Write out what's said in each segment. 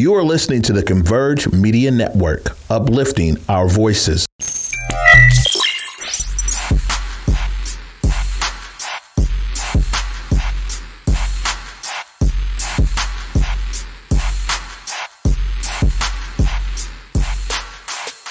You are listening to the Converge Media Network, uplifting our voices.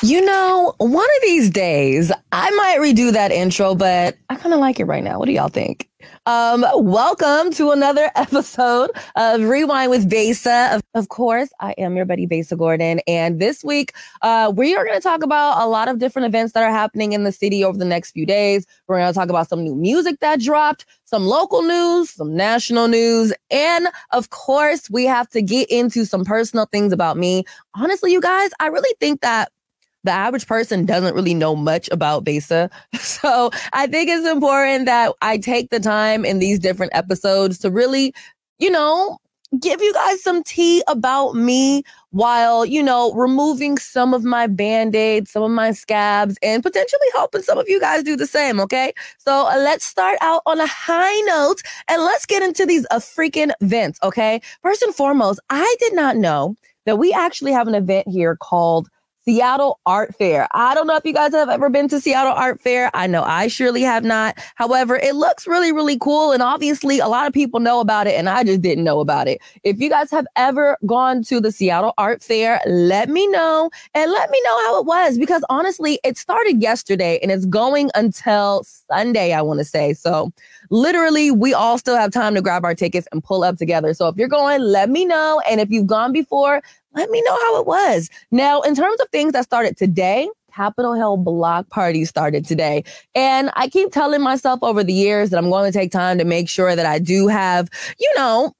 You know, one of these days, I might redo that intro, but I kind of like it right now. What do y'all think? Um, welcome to another episode of Rewind with Besa. Of, of course, I am your buddy Besa Gordon. And this week, uh, we are going to talk about a lot of different events that are happening in the city over the next few days. We're going to talk about some new music that dropped, some local news, some national news. And of course, we have to get into some personal things about me. Honestly, you guys, I really think that the average person doesn't really know much about Besa. So I think it's important that I take the time in these different episodes to really, you know, give you guys some tea about me while, you know, removing some of my band-aids, some of my scabs, and potentially helping some of you guys do the same, okay? So uh, let's start out on a high note and let's get into these uh, freaking events, okay? First and foremost, I did not know that we actually have an event here called Seattle Art Fair. I don't know if you guys have ever been to Seattle Art Fair. I know I surely have not. However, it looks really, really cool. And obviously, a lot of people know about it, and I just didn't know about it. If you guys have ever gone to the Seattle Art Fair, let me know and let me know how it was because honestly, it started yesterday and it's going until Sunday, I want to say. So, literally, we all still have time to grab our tickets and pull up together. So, if you're going, let me know. And if you've gone before, let me know how it was. Now, in terms of things that started today, Capitol Hill block party started today. And I keep telling myself over the years that I'm going to take time to make sure that I do have, you know,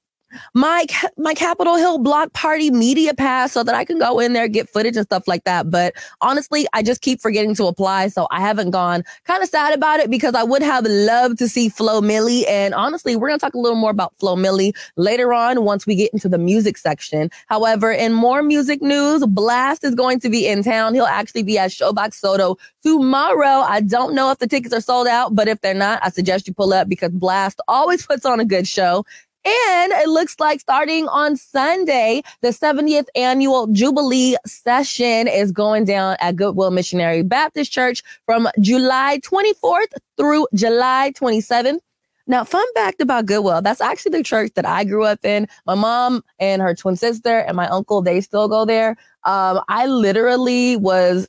my my Capitol Hill block party media pass so that I can go in there get footage and stuff like that. But honestly, I just keep forgetting to apply, so I haven't gone. Kind of sad about it because I would have loved to see Flo Milli. and honestly, we're gonna talk a little more about Flo Milli later on once we get into the music section. However, in more music news, Blxst is going to be in town. He'll actually be at Showbox SoDo tomorrow. I don't know if the tickets are sold out, but if they're not, I suggest you pull up because Blxst always puts on a good show. And it looks like starting on Sunday, the 70th annual Jubilee session is going down at Goodwill Missionary Baptist Church from July 24th through July 27th. Now, fun fact about Goodwill, that's actually the church that I grew up in. My mom and her twin sister and my uncle, they still go there. Um, I literally was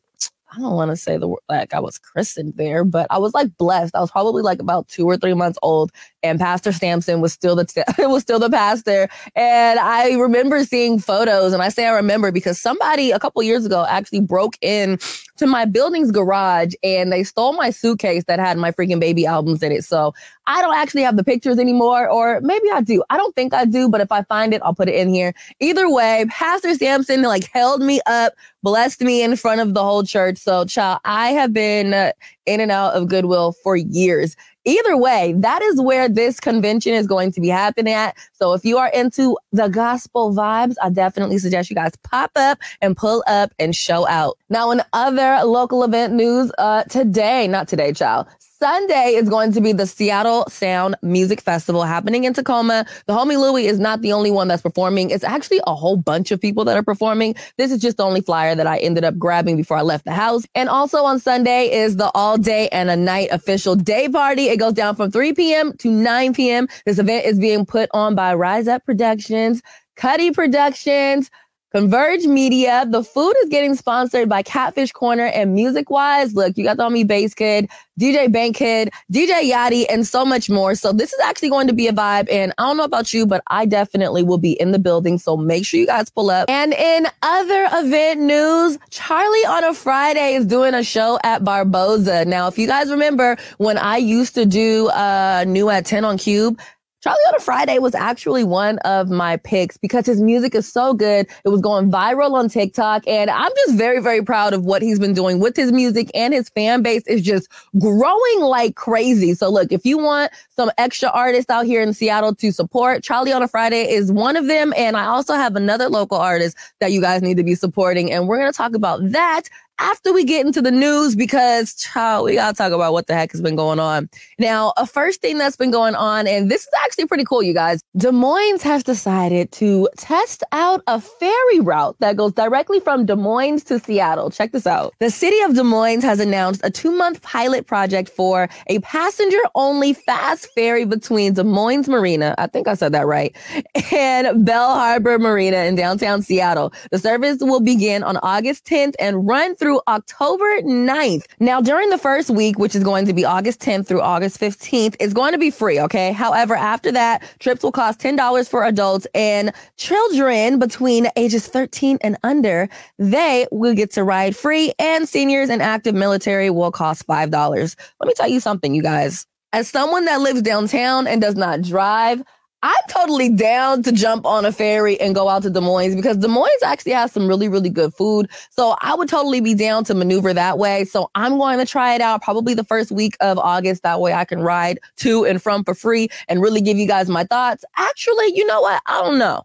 I don't want to say the word like I was christened there, but I was like blessed. I was probably like about two or three months old, and Pastor Sampson was still the t- was still the pastor. And I remember seeing photos, and I say I remember because somebody a couple years ago actually broke in to my building's garage and they stole my suitcase that had my freaking baby albums in it. So I don't actually have the pictures anymore, or maybe I do. I don't think I do, but if I find it, I'll put it in here. Either way, Pastor Sampson like held me up, blessed me in front of the whole church. So, child, I have been in and out of Goodwill for years. Either way, that is where this convention is going to be happening at. So if you are into the gospel vibes, I definitely suggest you guys pop up and pull up and show out. Now, in other local event news, uh, today, not today, child, Sunday is going to be the Seattle Sound Music Festival happening in Tacoma. The homie Louie is not the only one that's performing. It's actually a whole bunch of people that are performing. This is just the only flyer that I ended up grabbing before I left the house. And also on Sunday is the all day and a night official day party. It goes down from 3 p.m. to 9 p.m. This event is being put on by Rise Up Productions, Cuddy Productions, Converge Media. The food is getting sponsored by Catfish Corner and Music Wise. Look, you got the homie Bass Kid, DJ Bank Kid, DJ Yachty, and so much more. So this is actually going to be a vibe. And I don't know about you, but I definitely will be in the building. So make sure you guys pull up. And in other event news, Charlie on a Friday is doing a show at Barboza. Now, if you guys remember when I used to do uh new at 10 on KUBE, Charlie on a Friday was actually one of my picks because his music is so good. It was going viral on TikTok and I'm just very, very proud of what he's been doing with his music and his fan base is just growing like crazy. So look, if you want some extra artists out here in Seattle to support, Charlie on a Friday is one of them. And I also have another local artist that you guys need to be supporting. And we're going to talk about that after we get into the news because child, we gotta talk about what the heck has been going on. Now, a first thing that's been going on, and this is actually pretty cool, you guys. Des Moines has decided to test out a ferry route that goes directly from Des Moines to Seattle. Check this out. The city of Des Moines has announced a two month pilot project for a passenger only fast ferry between Des Moines Marina. I think I said that right. And Bell Harbor Marina in downtown Seattle. The service will begin on August 10th and run through October 9th. Now, during the first week, which is going to be August 10th through August 15th, it's going to be free. Okay. However, after that, trips will cost $10 for adults and children between ages 13 and under. They will get to ride free and seniors and active military will cost $5. Let me tell you something, you guys. As someone that lives downtown and does not drive, I'm totally down to jump on a ferry and go out to Des Moines because Des Moines actually has some really, really good food. So I would totally be down to maneuver that way. So I'm going to try it out probably the first week of August. That way I can ride to and from for free and really give you guys my thoughts. Actually, you know what? I don't know.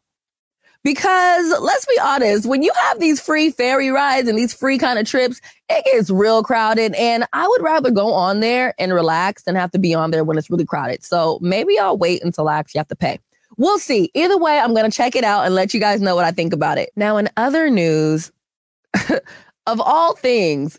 Because let's be honest, when you have these free ferry rides and these free kind of trips, it gets real crowded. And I would rather go on there and relax than have to be on there when it's really crowded. So maybe I'll wait until I actually have to pay. We'll see. Either way, I'm going to check it out and let you guys know what I think about it. Now, in other news, of all things,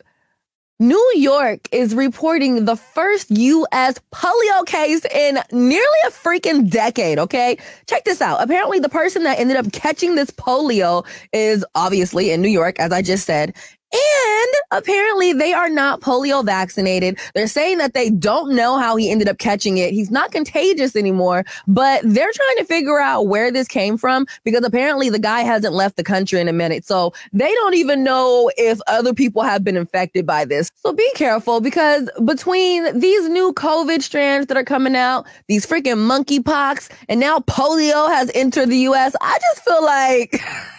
New York is reporting the first U.S. polio case in nearly a freaking decade. Okay. Check this out. Apparently the person that ended up catching this polio is obviously in New York, as I just said. And apparently they are not polio vaccinated. They're saying that they don't know how he ended up catching it. He's not contagious anymore, but they're trying to figure out where this came from because apparently the guy hasn't left the country in a minute. So they don't even know if other people have been infected by this. So be careful because between these new COVID strands that are coming out, these freaking monkeypox, and now polio has entered the US, I just feel like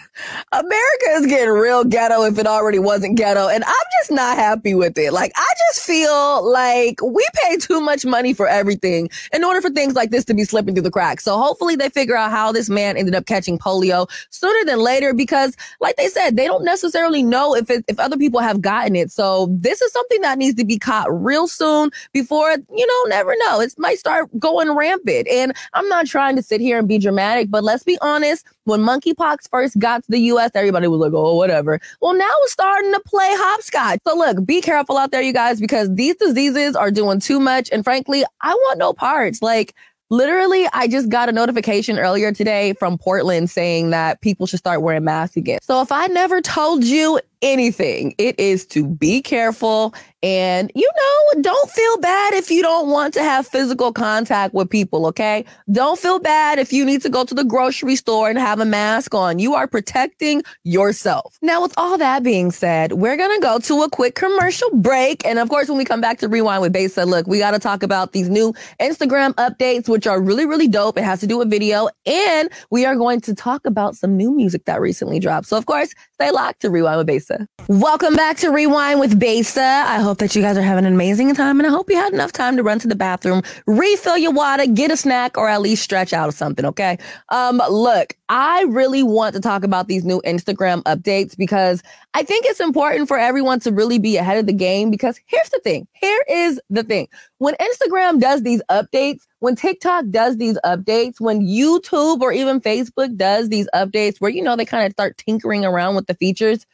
America is getting real ghetto if it already wasn't ghetto. And I'm just not happy with it. Like, I just feel like we pay too much money for everything in order for things like this to be slipping through the cracks. So hopefully they figure out how this man ended up catching polio sooner than later because, like they said, they don't necessarily know if it, if other people have gotten it. So this is something that needs to be caught real soon before, you know, never know. It might start going rampant. And I'm not trying to sit here and be dramatic, but let's be honest when monkeypox first got to the US, everybody was like, oh, whatever. Well, now it's starting to play hopscotch. So look, be careful out there, you guys, because these diseases are doing too much. And frankly, I want no parts. Like, Literally, I just got a notification earlier today from Portland saying that people should start wearing masks again. So if I never told you anything, it is to be careful and, you know, don't feel bad if you don't want to have physical contact with people, okay? Don't feel bad if you need to go to the grocery store and have a mask on. You are protecting yourself. Now, with all that being said, we're going to go to a quick commercial break. And of course, when we come back to Rewind with Besa, look, we got to talk about these new Instagram updates, which are really, really dope. It has to do with video. And we are going to talk about some new music that recently dropped. So, of course, stay locked to Rewind with Besa. Welcome back to Rewind with Besa. I hope that you guys are having an amazing time and I hope you had enough time to run to the bathroom, refill your water, get a snack, or at least stretch out or something, okay? Um, look, I really want to talk about these new Instagram updates because I think it's important for everyone to really be ahead of the game because here's the thing. Here is the thing. When Instagram does these updates, when TikTok does these updates, when YouTube or even Facebook does these updates where, you know, they kind of start tinkering around with the features,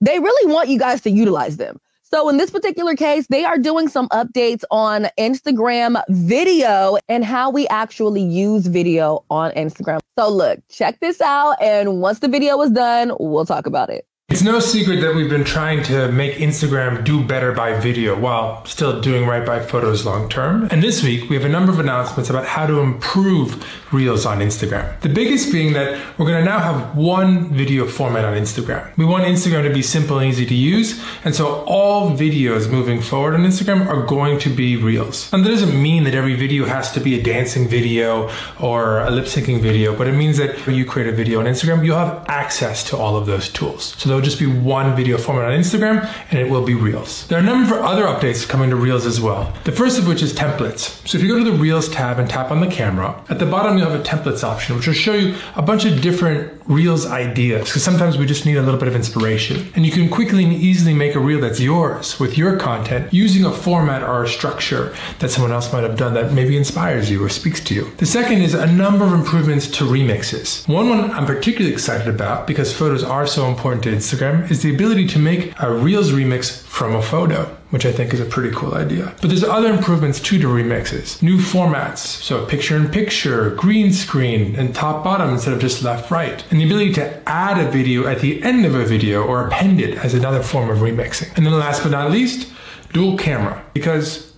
they really want you guys to utilize them. So in this particular case, they are doing some updates on Instagram video and how we actually use video on Instagram. So look, check this out. And once the video is done, we'll talk about it. It's no secret that we've been trying to make Instagram do better by video while still doing right by photos long term. And this week, we have a number of announcements about how to improve Reels on Instagram. The biggest being that we're going to now have one video format on Instagram. We want Instagram to be simple and easy to use, and so all videos moving forward on Instagram are going to be Reels. And that doesn't mean that every video has to be a dancing video or a lip syncing video, but it means that when you create a video on Instagram, you'll have access to all of those tools. So they'll just just be one video format on Instagram, and it will be Reels. There are a number of other updates coming to Reels as well. The first of which is templates. So if you go to the Reels tab and tap on the camera, at the bottom you'll have a templates option, which will show you a bunch of different Reels ideas, because sometimes we just need a little bit of inspiration. And you can quickly and easily make a reel that's yours with your content using a format or a structure that someone else might have done that maybe inspires you or speaks to you. The second is a number of improvements to remixes. One one I'm particularly excited about because photos are so important to Instagram is the ability to make a Reels remix from a photo which I think is a pretty cool idea. But there's other improvements too to remixes. New formats, so picture in picture, green screen, and top bottom instead of just left right. And the ability to add a video at the end of a video or append it as another form of remixing. And then last but not least, dual camera. Because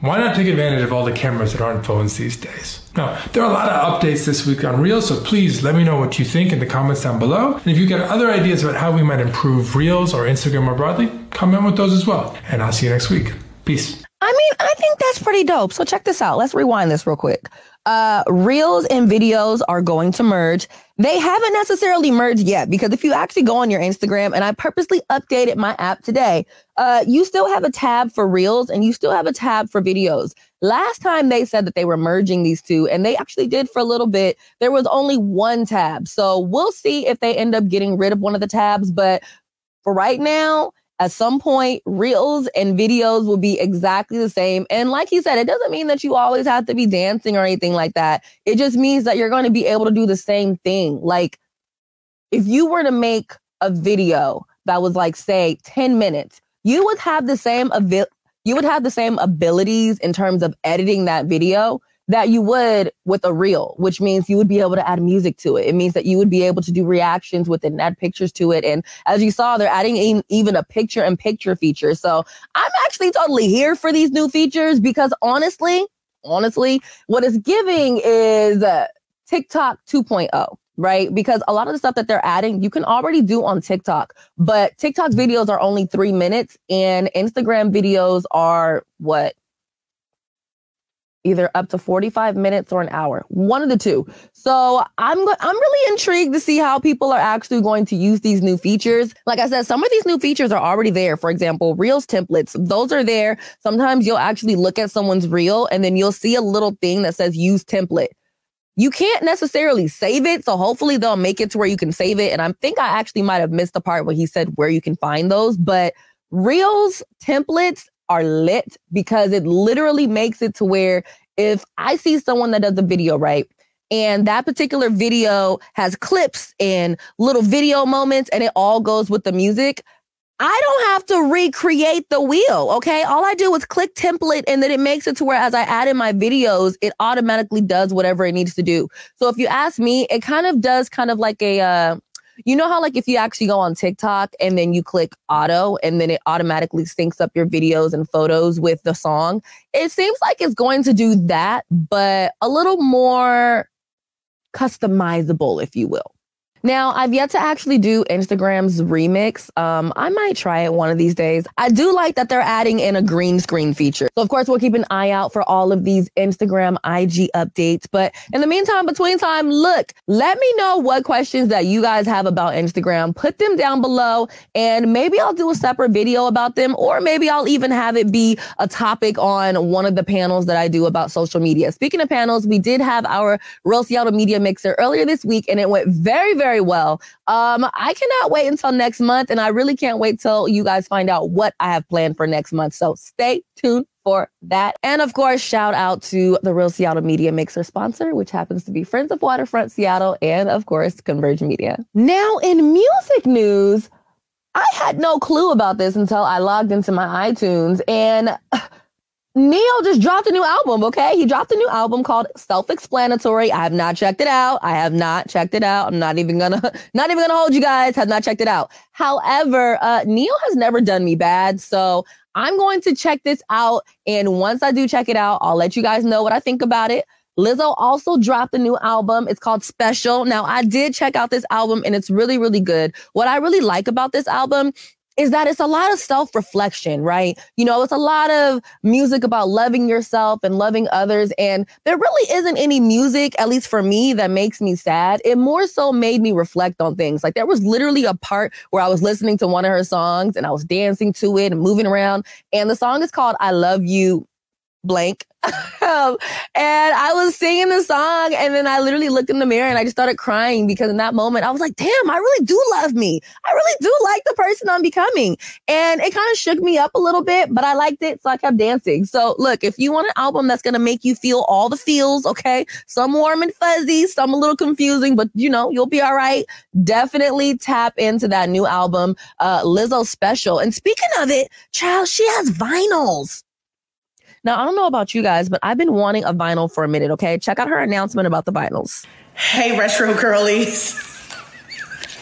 why not take advantage of all the cameras that are on phones these days? Now, there are a lot of updates this week on Reels, so please let me know what you think in the comments down below. And if you've got other ideas about how we might improve Reels or Instagram more broadly, comment with those as well. And I'll see you next week. Peace. I mean, I think that's pretty dope. So check this out. Let's rewind this real quick. Uh, reels and videos are going to merge. They haven't necessarily merged yet because if you actually go on your Instagram, and I purposely updated my app today, uh, you still have a tab for reels and you still have a tab for videos. Last time they said that they were merging these two, and they actually did for a little bit. There was only one tab. So we'll see if they end up getting rid of one of the tabs. But for right now, at some point, reels and videos will be exactly the same. And like he said, it doesn't mean that you always have to be dancing or anything like that. It just means that you're going to be able to do the same thing. Like if you were to make a video that was like, say, 10 minutes, you would have the same avi- you would have the same abilities in terms of editing that video that you would with a reel, which means you would be able to add music to it. It means that you would be able to do reactions with it and add pictures to it. And as you saw, they're adding in, even a picture in picture feature. So I'm actually totally here for these new features because honestly, honestly, what it's giving is uh, TikTok 2.0 right? Because a lot of the stuff that they're adding, you can already do on TikTok, but TikTok videos are only three minutes and Instagram videos are what? Either up to 45 minutes or an hour, one of the two. So I'm I'm really intrigued to see how people are actually going to use these new features. Like I said, some of these new features are already there. For example, Reels templates, those are there. Sometimes you'll actually look at someone's reel and then you'll see a little thing that says use template. You can't necessarily save it, so hopefully they'll make it to where you can save it. And I think I actually might have missed the part where he said where you can find those, but Reels templates are lit because it literally makes it to where if I see someone that does a video, right? And that particular video has clips and little video moments and it all goes with the music. I don't have to recreate the wheel. Okay. All I do is click template and then it makes it to where as I add in my videos, it automatically does whatever it needs to do. So if you ask me, it kind of does kind of like a, uh, you know how like if you actually go on TikTok and then you click auto and then it automatically syncs up your videos and photos with the song? It seems like it's going to do that, but a little more customizable, if you will. Now, I've yet to actually do Instagram's remix. Um, I might try it one of these days. I do like that they're adding in a green screen feature. So, of course, we'll keep an eye out for all of these Instagram IG updates. But in the meantime, between time, look, let me know what questions that you guys have about Instagram. Put them down below, and maybe I'll do a separate video about them, or maybe I'll even have it be a topic on one of the panels that I do about social media. Speaking of panels, we did have our Real Seattle Media Mixer earlier this week, and it went very, very very well. Um, I cannot wait until next month, and I really can't wait till you guys find out what I have planned for next month. So stay tuned for that. And of course, shout out to the Real Seattle Media Mixer sponsor, which happens to be Friends of Waterfront Seattle, and of course, Converge Media. Now, in music news, I had no clue about this until I logged into my iTunes and Ne-Yo just dropped a new album, okay? He dropped a new album called Self-Explanatory. I have not checked it out. I have not checked it out. I'm not even gonna, not even gonna hold you guys. Have not checked it out. However, uh, Ne-Yo has never done me bad, so I'm going to check this out. And once I do check it out, I'll let you guys know what I think about it. Lizzo also dropped a new album. It's called Special. Now, I did check out this album and it's really, really good. What I really like about this album is that it's a lot of self reflection, right? You know, it's a lot of music about loving yourself and loving others. And there really isn't any music, at least for me, that makes me sad. It more so made me reflect on things. Like there was literally a part where I was listening to one of her songs and I was dancing to it and moving around. And the song is called I Love You blank. um, and I was singing the song and then I literally looked in the mirror and I just started crying because in that moment I was like, damn, I really do love me. I really do like the person I'm becoming. And it kind of shook me up a little bit, but I liked it. So I kept dancing. So look, if you want an album that's going to make you feel all the feels, okay, some warm and fuzzy, some a little confusing, but you know, you'll be all right. Definitely tap into that new album, uh, Lizzo special. And speaking of it, child, she has vinyls. Now, I don't know about you guys, but I've been wanting a vinyl for a minute, okay? Check out her announcement about the vinyls. Hey, retro girlies.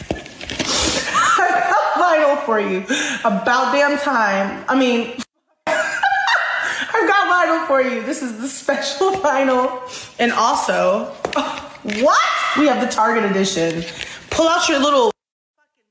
I got vinyl for you. About damn time. I mean, I've got vinyl for you. This is the special vinyl. And also, what? We have the Target edition. Pull out your little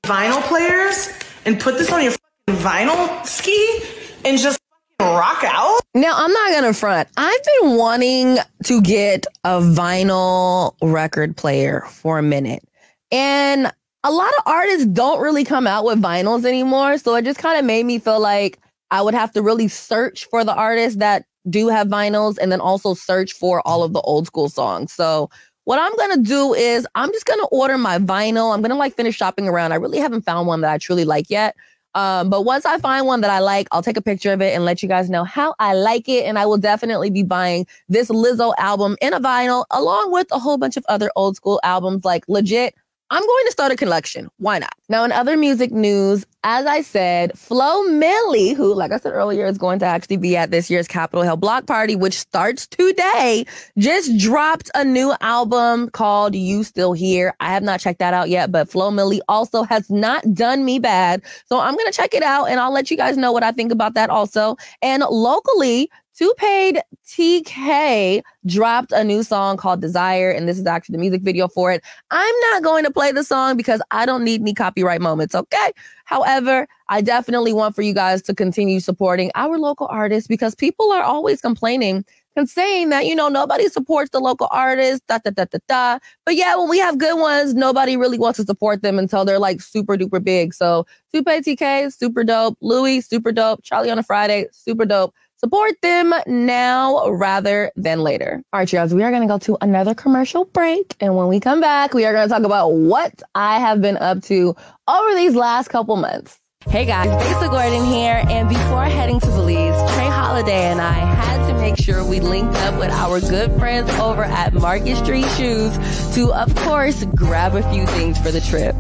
vinyl players and put this on your vinyl ski and just rock out. Now, I'm not going to front. I've been wanting to get a vinyl record player for a minute. And a lot of artists don't really come out with vinyls anymore. So it just kind of made me feel like I would have to really search for the artists that do have vinyls and then also search for all of the old school songs. So what I'm going to do is I'm just going to order my vinyl. I'm going to like finish shopping around. I really haven't found one that I truly like yet. Um, but once I find one that I like, I'll take a picture of it and let you guys know how I like it. And I will definitely be buying this Lizzo album in a vinyl along with a whole bunch of other old school albums like legit I'm going to start a collection. Why not? Now, in other music news, as I said, Flo Milli, who, like I said earlier, is going to actually be at this year's Capitol Hill Block Party, which starts today, just dropped a new album called You Still Here. I have not checked that out yet, but Flo Milli also has not done me bad. So I'm going to check it out and I'll let you guys know what I think about that also. And locally, Two Paid TK dropped a new song called Desire, and this is actually the music video for it. I'm not going to play the song because I don't need any copyright moments, okay? However, I definitely want for you guys to continue supporting our local artists because people are always complaining and saying that, you know, nobody supports the local artists, da da da da da. But yeah, when we have good ones, nobody really wants to support them until they're like super duper big. So Two Paid TK, super dope. Louis, super dope. Charlie on a Friday, super dope. Support them now rather than later. All right, guys, we are going to go to another commercial break. And when we come back, we are going to talk about what I have been up to over these last couple months. Hey guys, Besa Gordon here. And before heading to Belize, Trey Holiday and I had to make sure we linked up with our good friends over at Market Street Shoes to, of course, grab a few things for the trip.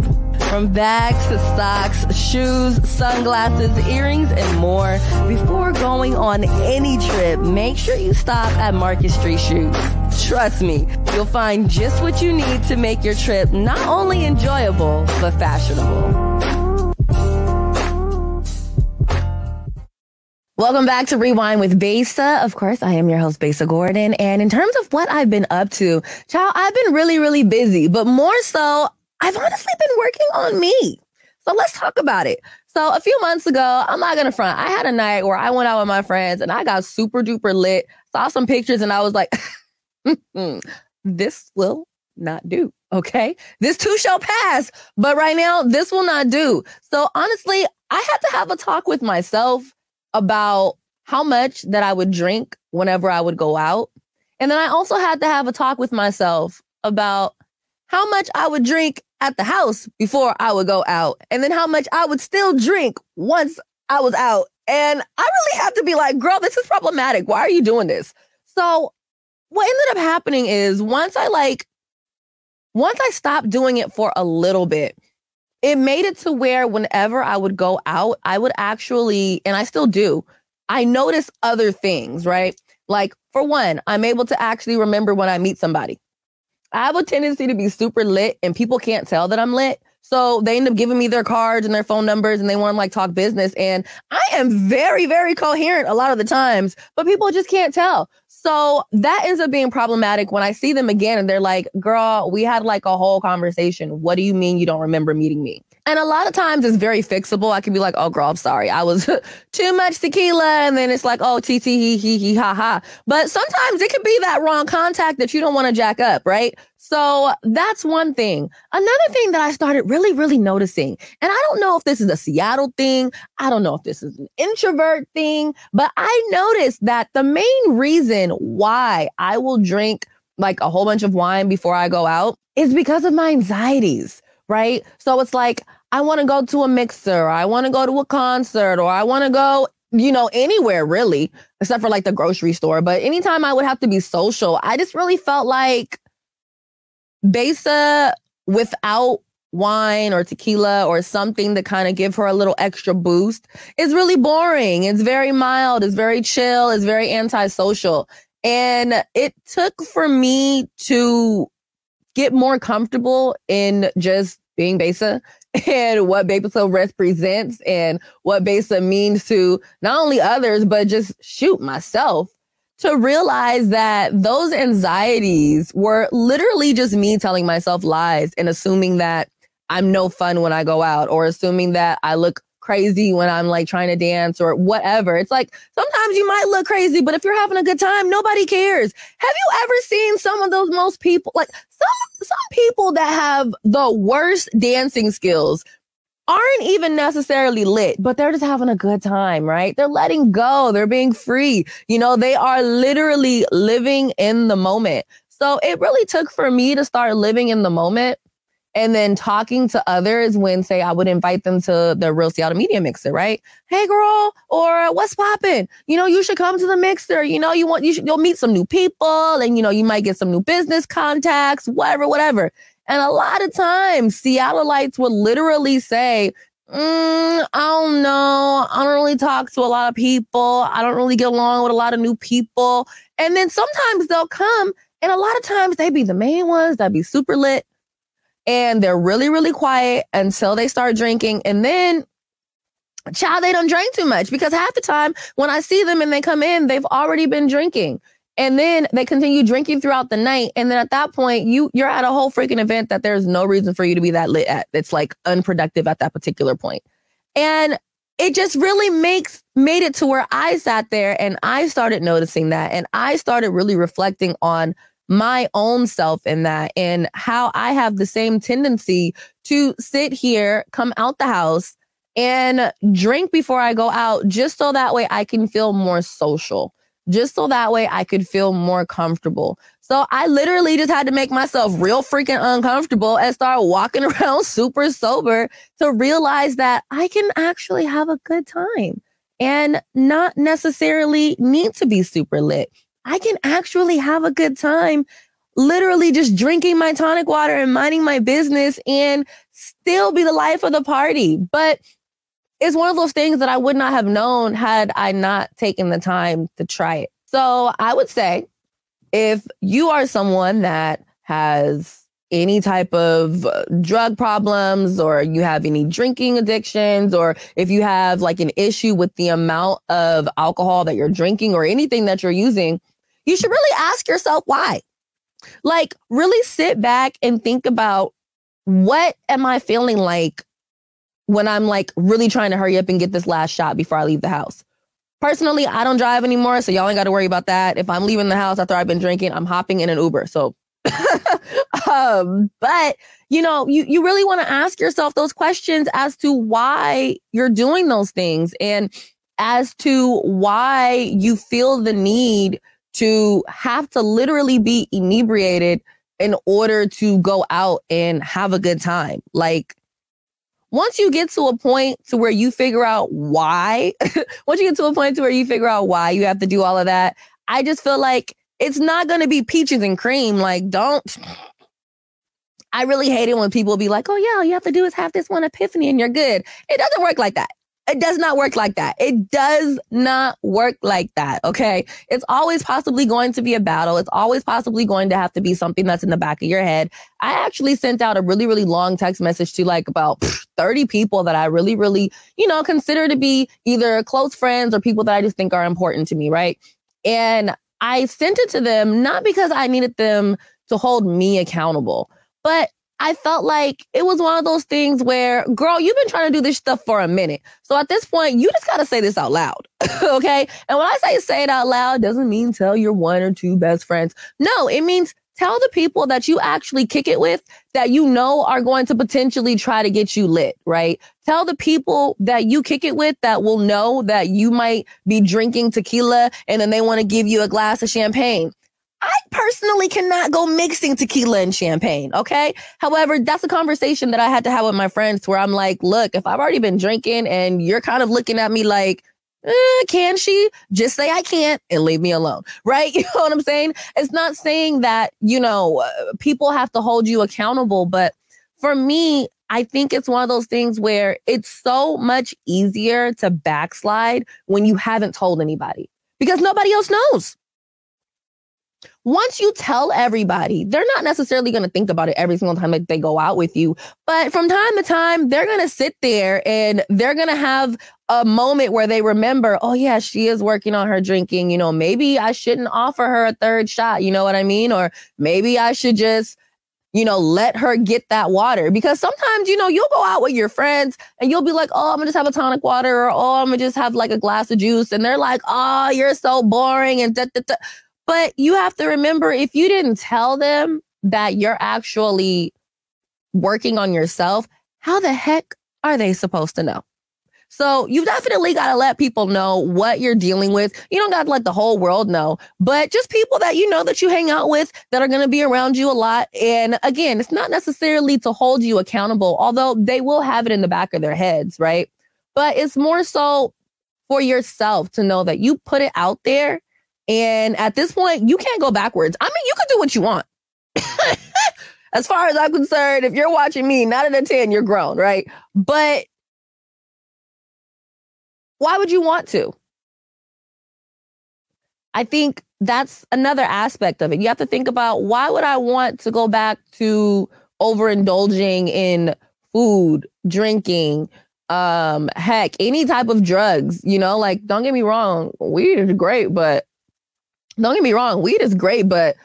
From bags to socks, shoes, sunglasses, earrings, and more. Before going on any trip, make sure you stop at Market Street Shoes. Trust me, you'll find just what you need to make your trip not only enjoyable, but fashionable. Welcome back to Rewind with Besa. Of course, I am your host, Besa Gordon. And in terms of what I've been up to, child, I've been really, really busy, but more so, I've honestly been working on me. So let's talk about it. So a few months ago, I'm not gonna front. I had a night where I went out with my friends and I got super duper lit. Saw some pictures and I was like, this will not do. Okay. This too shall pass. But right now, this will not do. So honestly, I had to have a talk with myself about how much that I would drink whenever I would go out. And then I also had to have a talk with myself about how much I would drink at the house before I would go out, and then how much I would still drink once I was out. And I really had to be like, girl, this is problematic. Why are you doing this? So, what ended up happening is once I like, once I stopped doing it for a little bit, it made it to where whenever I would go out, I would actually, and I still do, I notice other things, right? Like, for one, I'm able to actually remember when I meet somebody. I have a tendency to be super lit and people can't tell that I'm lit. So they end up giving me their cards and their phone numbers and they want to like talk business. And I am very, very coherent a lot of the times, but people just can't tell. So that ends up being problematic when I see them again and they're like, girl, we had like a whole conversation. What do you mean you don't remember meeting me? And a lot of times it's very fixable. I can be like, oh, girl, I'm sorry. I was too much tequila. And then it's like, oh, tee hee hee hee ha ha. But sometimes it could be that wrong contact that you don't want to jack up, right? So that's one thing. Another thing that I started really, really noticing, and I don't know if this is a Seattle thing, I don't know if this is an introvert thing, but I noticed that the main reason why I will drink like a whole bunch of wine before I go out is because of my anxieties, right? So it's like, I want to go to a mixer, I want to go to a concert, or I want to go, you know, anywhere really, except for like the grocery store. But anytime I would have to be social, I just really felt like Besa without wine or tequila or something to kind of give her a little extra boost is really boring. It's very mild, it's very chill, it's very antisocial. And it took for me to get more comfortable in just being Besa and what Besa represents and what Besa means to not only others, but just shoot myself. To realize that those anxieties were literally just me telling myself lies and assuming that I'm no fun when I go out or assuming that I look crazy when I'm like trying to dance or whatever. It's like sometimes you might look crazy, but if you're having a good time, nobody cares. Have you ever seen some of those most people like some some people that have the worst dancing skills aren't even necessarily lit, but they're just having a good time, right? They're letting go. They're being free. You know, they are literally living in the moment. So it really took for me to start living in the moment and then talking to others when say I would invite them to the Real Seattle Media Mixer, right? Hey girl, or what's popping? You know, you should come to the mixer. You know, you want you should you'll meet some new people and you know, you might get some new business contacts, whatever, whatever. And a lot of times Seattleites would literally say, mm, I don't know. I don't really talk to a lot of people. I don't really get along with a lot of new people. And then sometimes they'll come and a lot of times they be the main ones that be super lit and they're really, really quiet until they start drinking. And then, child, they don't drink too much because half the time when I see them and they come in, they've already been drinking. And then they continue drinking throughout the night. And then at that point, you you're at a whole freaking event that there's no reason for you to be that lit at. It's like unproductive at that particular point. And it just really makes made it to where I sat there and I started noticing that. And I started really reflecting on my own self in that and how I have the same tendency to sit here, come out the house and drink before I go out just so that way I can feel more social, just so that way I could feel more comfortable. So I literally just had to make myself real freaking uncomfortable and start walking around super sober to realize that I can actually have a good time and not necessarily need to be super lit. I can actually have a good time literally just drinking my tonic water and minding my business and still be the life of the party. But it's one of those things that I would not have known had I not taken the time to try it. So I would say if you are someone that has any type of drug problems or you have any drinking addictions or if you have like an issue with the amount of alcohol that you're drinking or anything that you're using, you should really ask yourself why. Like, really sit back and think about what am I feeling like when I'm like really trying to hurry up and get this last shot before I leave the house. Personally, I don't drive anymore, so y'all ain't got to worry about that. If I'm leaving the house after I've been drinking, I'm hopping in an Uber. So, um, but you know, you you really want to ask yourself those questions as to why you're doing those things and as to why you feel the need to have to literally be inebriated in order to go out and have a good time. Like once you get to a point to where you figure out why, once you get to a point to where you figure out why you have to do all of that, I just feel like it's not going to be peaches and cream. Like don't I really hate it when people be like, "Oh yeah, all you have to do is have this one epiphany and you're good." It doesn't work like that. It does not work like that. It does not work like that. Okay. It's always possibly going to be a battle. It's always possibly going to have to be something that's in the back of your head. I actually sent out a really, really long text message to like about 30 people that I really, really, you know, consider to be either close friends or people that I just think are important to me. Right. And I sent it to them not because I needed them to hold me accountable, but I felt like it was one of those things where, girl, you've been trying to do this stuff for a minute. So at this point, you just got to say this out loud. okay. And when I say say it out loud, doesn't mean tell your one or two best friends. No, it means tell the people that you actually kick it with that you know are going to potentially try to get you lit, right? Tell the people that you kick it with that will know that you might be drinking tequila and then they want to give you a glass of champagne. I personally cannot go mixing tequila and champagne. Okay. However, that's a conversation that I had to have with my friends where I'm like, look, if I've already been drinking and you're kind of looking at me like, eh, can she just say I can't and leave me alone? Right. You know what I'm saying? It's not saying that, you know, uh, people have to hold you accountable, but for me, I think it's one of those things where it's so much easier to backslide when you haven't told anybody because nobody else knows once you tell everybody, they're not necessarily going to think about it every single time that they go out with you. But from time to time, they're going to sit there and they're going to have a moment where they remember, oh, yeah, she is working on her drinking. You know, maybe I shouldn't offer her a third shot. You know what I mean? Or maybe I should just you know, let her get that water because sometimes, you know, you'll go out with your friends and you'll be like, oh, I'm gonna just have a tonic water or oh, I'm gonna just have like a glass of juice. And they're like, oh, you're so boring and da, da, da. But you have to remember if you didn't tell them that you're actually working on yourself, how the heck are they supposed to know? So you definitely got to let people know what you're dealing with. You don't got to let the whole world know, but just people that you know that you hang out with that are going to be around you a lot. And again, it's not necessarily to hold you accountable, although they will have it in the back of their heads, right? But it's more so for yourself to know that you put it out there and at this point, you can't go backwards. I mean, you can do what you want. as far as I'm concerned, if you're watching me, nine out of 10, you're grown, right? But why would you want to? I think that's another aspect of it. You have to think about why would I want to go back to overindulging in food, drinking, um, heck, any type of drugs, you know, like don't get me wrong, weed is great, but don't get me wrong, weed is great, but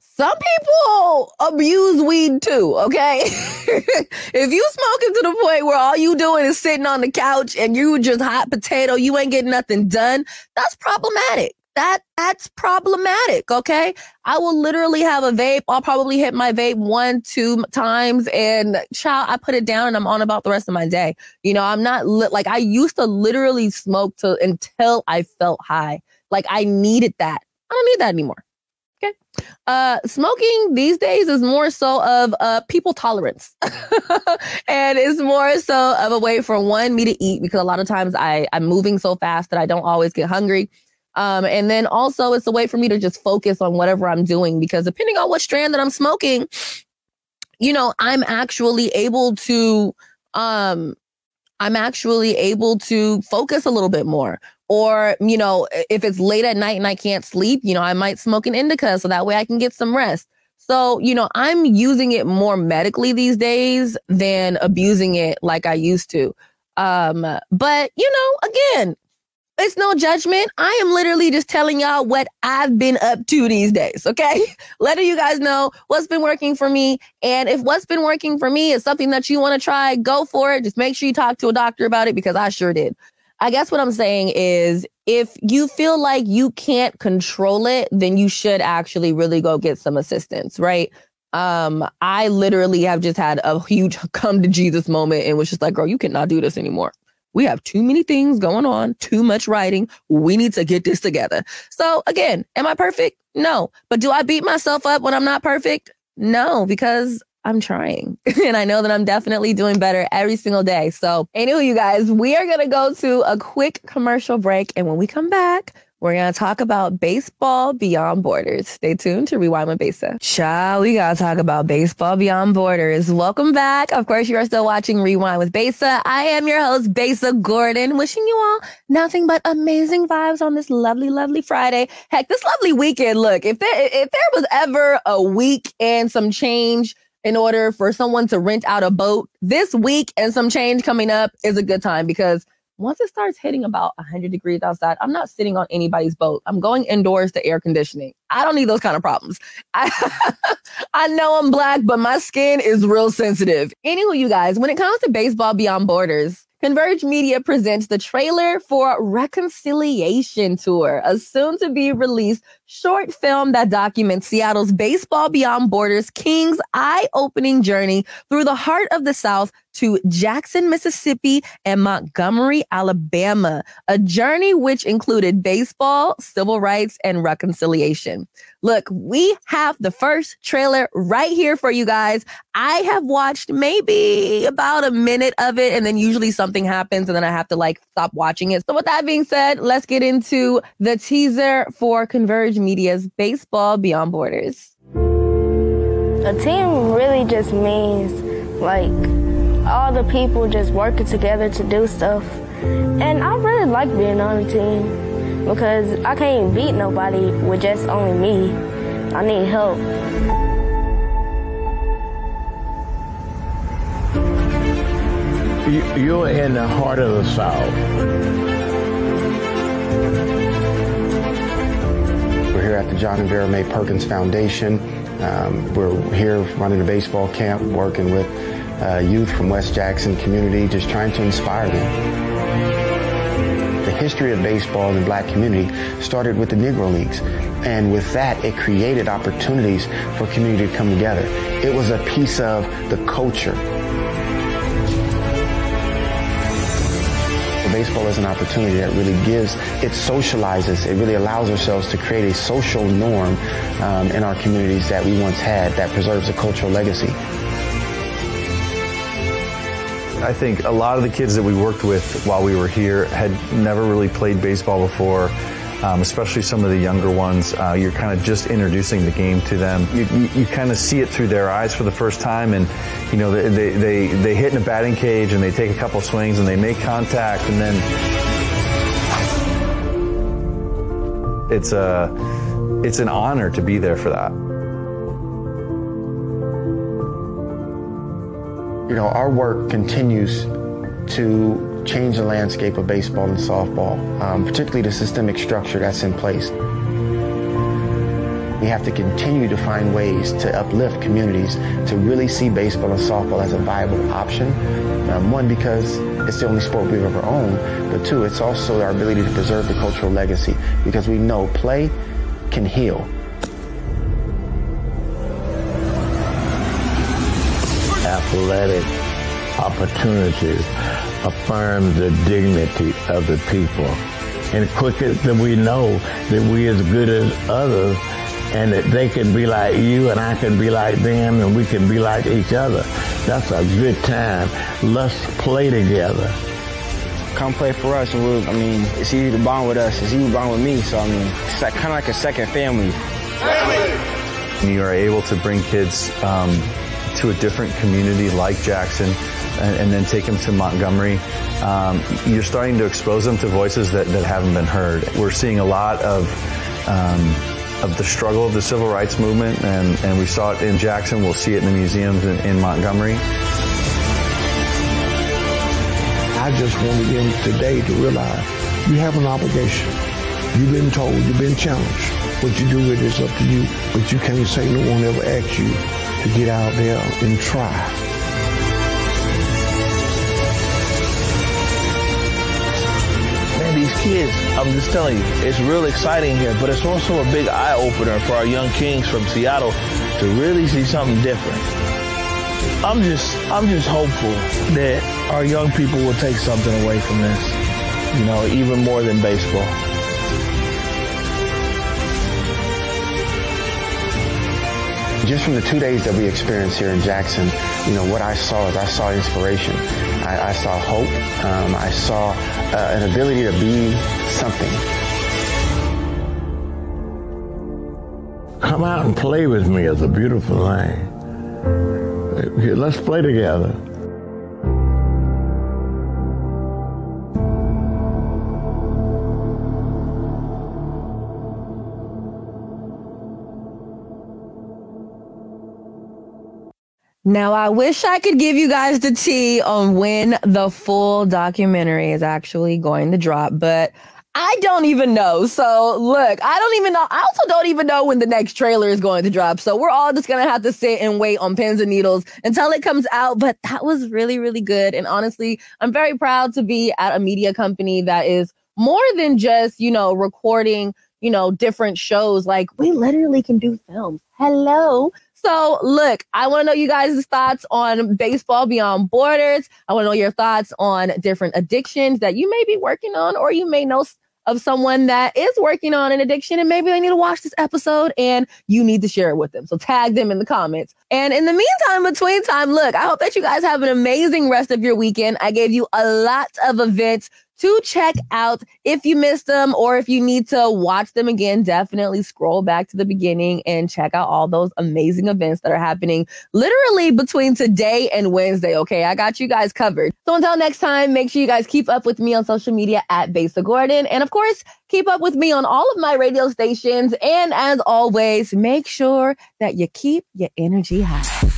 some people abuse weed too, okay? if you smoking to the point where all you doing is sitting on the couch and you just hot potato, you ain't getting nothing done, that's problematic. That that's problematic, okay? I will literally have a vape. I'll probably hit my vape one, two times and child, I put it down and I'm on about the rest of my day. You know, I'm not li- like I used to literally smoke to until I felt high. Like I needed that. I don't need that anymore. Okay. Uh, smoking these days is more so of uh, people tolerance. and it's more so of a way for one, me to eat because a lot of times I, I'm moving so fast that I don't always get hungry. Um, and then also it's a way for me to just focus on whatever I'm doing because depending on what strand that I'm smoking, you know, I'm actually able to um I'm actually able to focus a little bit more. Or, you know, if it's late at night and I can't sleep, you know, I might smoke an indica so that way I can get some rest. So, you know, I'm using it more medically these days than abusing it like I used to. Um, but, you know, again, it's no judgment. I am literally just telling y'all what I've been up to these days. Okay. Letting you guys know what's been working for me. And if what's been working for me is something that you want to try, go for it. Just make sure you talk to a doctor about it because I sure did. I guess what I'm saying is if you feel like you can't control it, then you should actually really go get some assistance, right? Um, I literally have just had a huge come to Jesus moment and was just like, girl, you cannot do this anymore. We have too many things going on, too much writing. We need to get this together. So again, am I perfect? No. But do I beat myself up when I'm not perfect? No, because I'm trying. and I know that I'm definitely doing better every single day. So, anyway, you guys, we are going to go to a quick commercial break. And when we come back, we're going to talk about baseball beyond borders. Stay tuned to Rewind with Besa. Ciao, we got to talk about baseball beyond borders. Welcome back. Of course, you are still watching Rewind with Besa. I am your host, Besa Gordon, wishing you all nothing but amazing vibes on this lovely, lovely Friday. Heck, this lovely weekend. Look, if there, if there was ever a week and some change in order for someone to rent out a boat this week and some change coming up is a good time because once it starts hitting about 100 degrees outside, I'm not sitting on anybody's boat. I'm going indoors to air conditioning. I don't need those kind of problems. I, I know I'm black, but my skin is real sensitive. Anywho, you guys, when it comes to baseball beyond borders, Converge Media presents the trailer for Reconciliation Tour, a soon to be released short film that documents Seattle's Baseball Beyond Borders Kings eye opening journey through the heart of the South to Jackson, Mississippi and Montgomery, Alabama, a journey which included baseball, civil rights, and reconciliation. Look, we have the first trailer right here for you guys. I have watched maybe about a minute of it, and then usually something happens, and then I have to like stop watching it. So, with that being said, let's get into the teaser for Converge Media's Baseball Beyond Borders. A team really just means like all the people just working together to do stuff. And I really like being on a team because I can't beat nobody with just only me. I need help. You're in the heart of the South. We're here at the John and Vera Mae Perkins Foundation. Um, we're here running a baseball camp, working with uh, youth from West Jackson community, just trying to inspire them. The history of baseball in the black community started with the Negro Leagues. And with that, it created opportunities for community to come together. It was a piece of the culture. Baseball is an opportunity that really gives, it socializes, it really allows ourselves to create a social norm um, in our communities that we once had that preserves a cultural legacy. I think a lot of the kids that we worked with while we were here had never really played baseball before. Um, especially some of the younger ones, uh, you're kind of just introducing the game to them. You, you, you, kind of see it through their eyes for the first time, and you know they, they, they, they hit in a batting cage and they take a couple swings and they make contact, and then it's a it's an honor to be there for that. You know, our work continues to change the landscape of baseball and softball, um, particularly the systemic structure that's in place. We have to continue to find ways to uplift communities to really see baseball and softball as a viable option. Um, one, because it's the only sport we've ever owned, but two, it's also our ability to preserve the cultural legacy because we know play can heal. athletic opportunities affirm the dignity of the people. And quicker that we know that we as good as others and that they can be like you and I can be like them and we can be like each other. That's a good time. Let's play together. Come play for us and we'll, I mean, it's easy to bond with us. It's easy to bond with me. So, I mean, it's like, kind of like a second family. Family! You are able to bring kids um, to a different community like Jackson and, and then take them to Montgomery, um, you're starting to expose them to voices that, that haven't been heard. We're seeing a lot of um, of the struggle of the civil rights movement, and, and we saw it in Jackson. We'll see it in the museums in, in Montgomery. I just want them today to realize you have an obligation. You've been told, you've been challenged. What you do with it is up to you, but you can't say no one ever asked you to get out there and try. These kids, I'm just telling you, it's real exciting here, but it's also a big eye opener for our young kings from Seattle to really see something different. I'm just, I'm just hopeful that our young people will take something away from this, you know, even more than baseball. just from the two days that we experienced here in Jackson, you know, what I saw is I saw inspiration. I, I saw hope. Um, I saw uh, an ability to be something. Come out and play with me is a beautiful thing. Let's play together. Now, I wish I could give you guys the tea on when the full documentary is actually going to drop, but I don't even know. So, look, I don't even know. I also don't even know when the next trailer is going to drop. So, we're all just going to have to sit and wait on pins and needles until it comes out. But that was really, really good. And honestly, I'm very proud to be at a media company that is more than just, you know, recording, you know, different shows. Like, we literally can do films. Hello. So, look, I want to know you guys' thoughts on baseball beyond borders. I want to know your thoughts on different addictions that you may be working on, or you may know of someone that is working on an addiction and maybe they need to watch this episode and you need to share it with them. So tag them in the comments. And in the meantime, between time, look, I hope that you guys have an amazing rest of your weekend. I gave you a lot of events to check out. If you missed them or if you need to watch them again, definitely scroll back to the beginning and check out all those amazing events that are happening literally between today and Wednesday. Okay. I got you guys covered. So until next time, make sure you guys keep up with me on social media at Besa Gordon. And of course, keep up with me on all of my radio stations. And as always, make sure that you keep your energy high.